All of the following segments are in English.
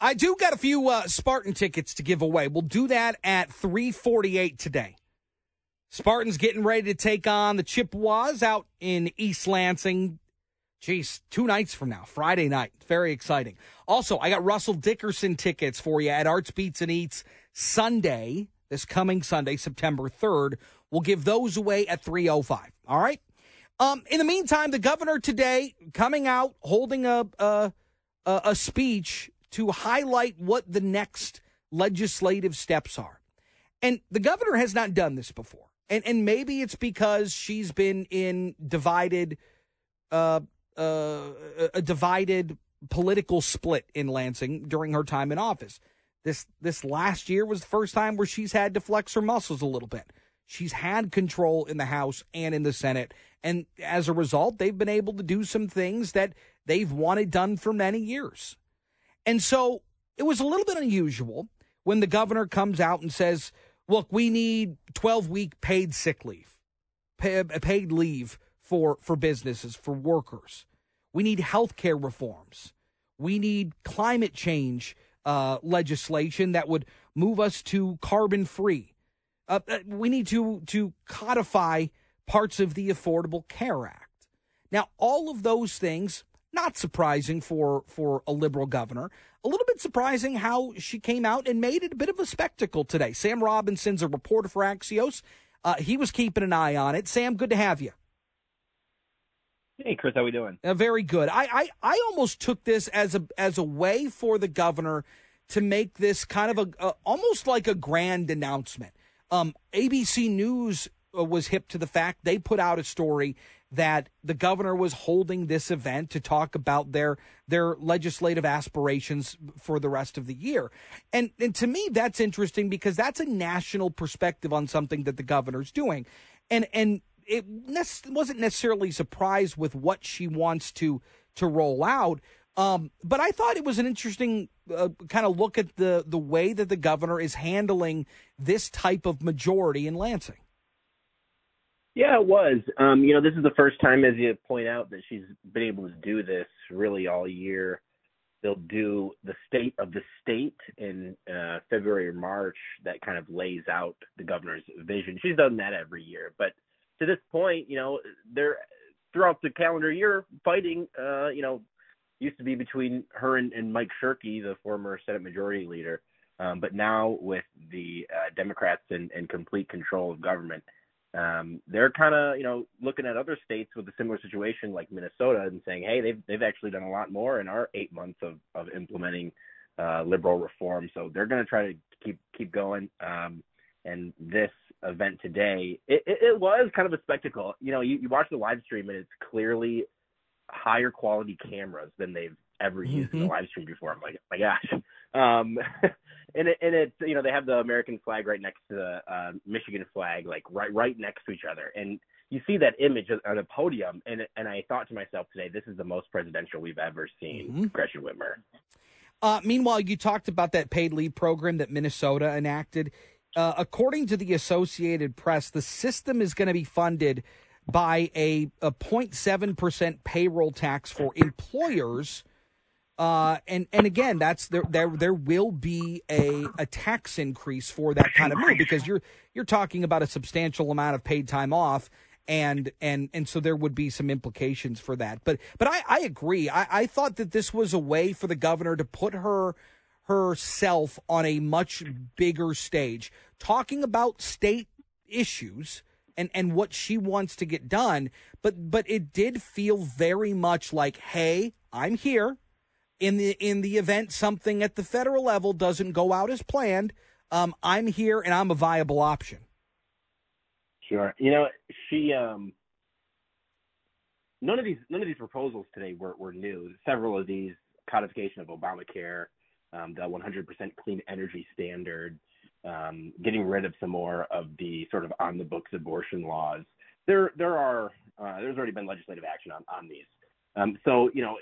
I do got a few uh, Spartan tickets to give away. We'll do that at 348 today. Spartans getting ready to take on the Chippewas out in East Lansing. Geez, two nights from now, Friday night. Very exciting. Also, I got Russell Dickerson tickets for you at Arts Beats and Eats Sunday, this coming Sunday, September 3rd. We'll give those away at 305. All right? Um, in the meantime, the governor today coming out holding a, a, a speech to highlight what the next legislative steps are. And the governor has not done this before. And and maybe it's because she's been in divided uh, uh, a divided political split in Lansing during her time in office. This this last year was the first time where she's had to flex her muscles a little bit. She's had control in the House and in the Senate, and as a result, they've been able to do some things that they've wanted done for many years. And so it was a little bit unusual when the governor comes out and says, "Look, we need 12 week paid sick leave, paid leave for for businesses, for workers. We need health care reforms. We need climate change uh, legislation that would move us to carbon free. Uh, uh, we need to to codify parts of the Affordable Care Act. Now, all of those things not surprising for for a liberal governor. A little bit surprising how she came out and made it a bit of a spectacle today. Sam Robinson's a reporter for Axios. Uh, he was keeping an eye on it. Sam, good to have you. Hey, Chris, how we doing? Uh, very good. I, I I almost took this as a as a way for the governor to make this kind of a, a almost like a grand announcement. Um, ABC News uh, was hip to the fact they put out a story that the governor was holding this event to talk about their their legislative aspirations for the rest of the year. And and to me that's interesting because that's a national perspective on something that the governor's doing. And and it wasn't necessarily surprised with what she wants to to roll out. Um, but I thought it was an interesting uh, kind of look at the the way that the governor is handling this type of majority in Lansing. Yeah, it was. Um, you know, this is the first time, as you point out, that she's been able to do this really all year. They'll do the state of the state in uh, February or March that kind of lays out the governor's vision. She's done that every year, but to this point, you know, they're throughout the calendar year fighting. Uh, you know, used to be between her and, and Mike Shirkey, the former Senate Majority Leader, um, but now with the uh, Democrats in, in complete control of government, um, they're kind of you know looking at other states with a similar situation like Minnesota and saying, hey, they've they've actually done a lot more in our eight months of of implementing uh, liberal reform, so they're going to try to keep keep going. Um, and this event today, it, it, it, was kind of a spectacle. You know, you, you watch the live stream and it's clearly higher quality cameras than they've ever used mm-hmm. in the live stream before. I'm like, oh my gosh. Um, and it, and it, you know, they have the American flag right next to the uh, Michigan flag, like right, right next to each other. And you see that image on a podium. And, and I thought to myself today, this is the most presidential we've ever seen, mm-hmm. Gretchen Whitmer. Uh, meanwhile, you talked about that paid leave program that Minnesota enacted. Uh, according to the Associated Press, the system is going to be funded by a, a 0.7% payroll tax for employers. Uh, and and again, that's there. There there will be a, a tax increase for that kind of move because you're you're talking about a substantial amount of paid time off, and and and so there would be some implications for that. But but I, I agree. I, I thought that this was a way for the governor to put her herself on a much bigger stage, talking about state issues and and what she wants to get done. But but it did feel very much like, hey, I'm here. In the in the event something at the federal level doesn't go out as planned, um, I'm here and I'm a viable option. Sure. You know, she um none of these none of these proposals today were, were new. Several of these codification of Obamacare, um, the 100% clean energy standard, um, getting rid of some more of the sort of on the books abortion laws. There, there are uh, there's already been legislative action on on these. Um, so you know,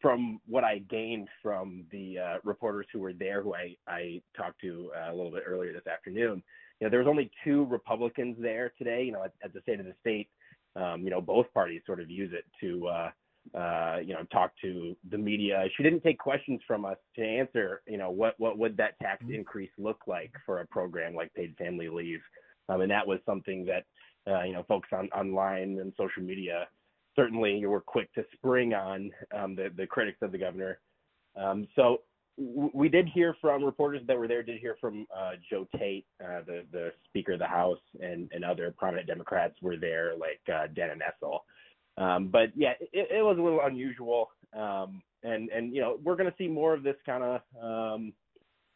from what I gained from the uh, reporters who were there, who I I talked to uh, a little bit earlier this afternoon, you know, there was only two Republicans there today. You know, at, at the state of the state, um, you know, both parties sort of use it to uh, uh, you know, talk to the media. She didn't take questions from us to answer, you know, what what would that tax mm-hmm. increase look like for a program like paid family leave, um, and that was something that uh, you know folks on online and social media certainly were quick to spring on um, the the critics of the governor. Um, so we did hear from reporters that were there. Did hear from uh, Joe Tate, uh, the the Speaker of the House, and and other prominent Democrats were there, like uh, Dana Nessel. Um, but yeah, it, it, was a little unusual, um, and and you know we're going to see more of this kind of, um,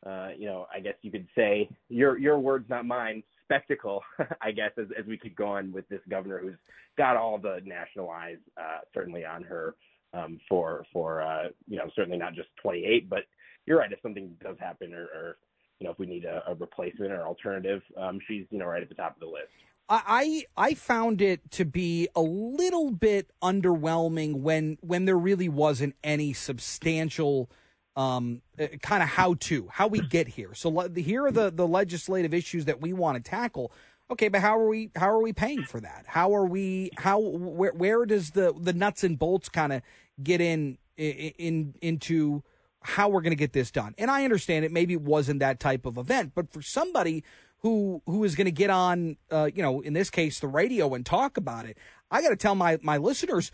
uh, you know, I guess you could say your your words, not mine, spectacle. I guess as as we keep going with this governor who's got all the national eyes uh, certainly on her um, for for uh, you know certainly not just 28, but you're right. If something does happen, or, or you know, if we need a, a replacement or alternative, um, she's you know right at the top of the list. I I found it to be a little bit underwhelming when when there really wasn't any substantial um, uh, kind of how to how we get here. So here are the the legislative issues that we want to tackle. Okay, but how are we how are we paying for that? How are we how where where does the the nuts and bolts kind of get in in into how we're going to get this done. And I understand it. Maybe wasn't that type of event, but for somebody who who is going to get on, uh, you know, in this case, the radio and talk about it, I got to tell my my listeners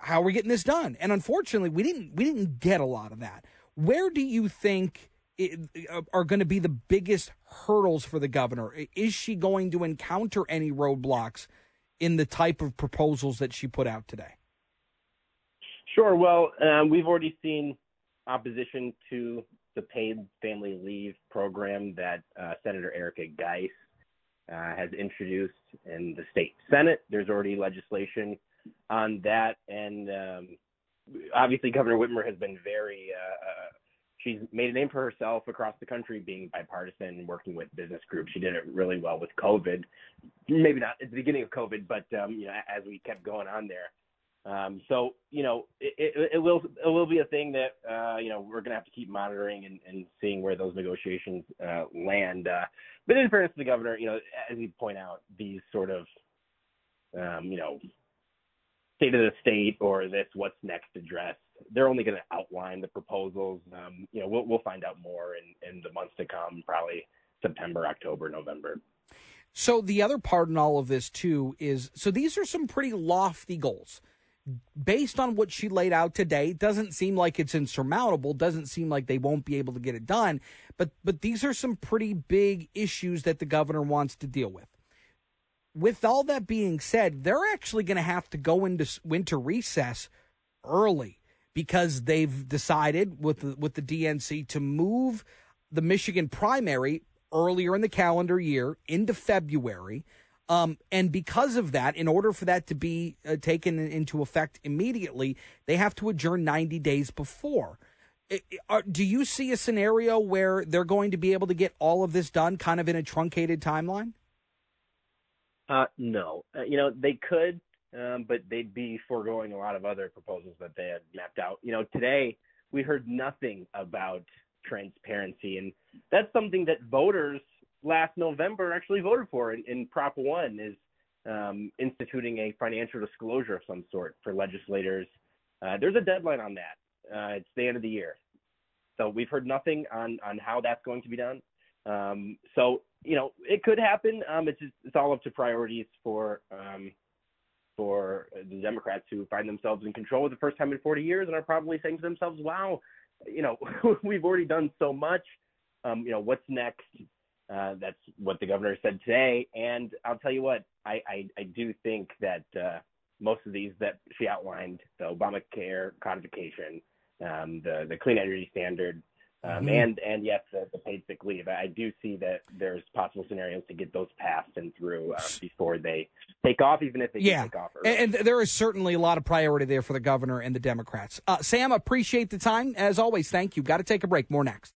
how we're getting this done. And unfortunately, we didn't we didn't get a lot of that. Where do you think? It, uh, are going to be the biggest hurdles for the governor? Is she going to encounter any roadblocks in the type of proposals that she put out today? Sure. Well, um, we've already seen opposition to the paid family leave program that uh, Senator Erika Geiss uh, has introduced in the state Senate. There's already legislation on that, and um, obviously Governor Whitmer has been very. Uh, uh, she's made a name for herself across the country, being bipartisan, working with business groups. She did it really well with COVID, maybe not at the beginning of COVID, but um, you know as we kept going on there. Um, so you know, it, it, it, will it will be a thing that uh, you know we're going to have to keep monitoring and, and seeing where those negotiations uh, land. Uh, but in fairness to the governor, you know, as you point out, these sort of um, you know state of the state or this what's next address, they're only going to outline the proposals. Um, you know, we'll we'll find out more in in the months to come, probably September, October, November. So the other part in all of this too is so these are some pretty lofty goals based on what she laid out today, doesn't seem like it's insurmountable. Doesn't seem like they won't be able to get it done. But but these are some pretty big issues that the governor wants to deal with. With all that being said, they're actually going to have to go into winter recess early because they've decided with the, with the DNC to move the Michigan primary earlier in the calendar year into February. Um, and because of that, in order for that to be uh, taken into effect immediately, they have to adjourn 90 days before. are, do you see a scenario where they're going to be able to get all of this done kind of in a truncated timeline? Uh, no. Uh, you know, they could, um, but they'd be foregoing a lot of other proposals that they had mapped out. You know, today we heard nothing about transparency, and that's something that voters last November actually voted for in, in Prop 1 is um, instituting a financial disclosure of some sort for legislators. Uh, there's a deadline on that. Uh, it's the end of the year. So we've heard nothing on, on how that's going to be done. Um, so, you know, it could happen. Um, it's, just, it's all up to priorities for, um, for the Democrats who find themselves in control for the first time in 40 years and are probably saying to themselves, wow, you know, we've already done so much. Um, you know, what's next? Uh, that's what the governor said today. And I'll tell you what, I, I, I do think that uh, most of these that she outlined, the Obamacare codification, um, the the clean energy standard, um, mm-hmm. and and yes, the, the, paid sick leave. I do see that there's possible scenarios to get those passed and through uh, before they take off, even if they yeah. take off. Early. And, and there is certainly a lot of priority there for the governor and the Democrats. Uh, Sam, appreciate the time as always. Thank you. Got to take a break. More next.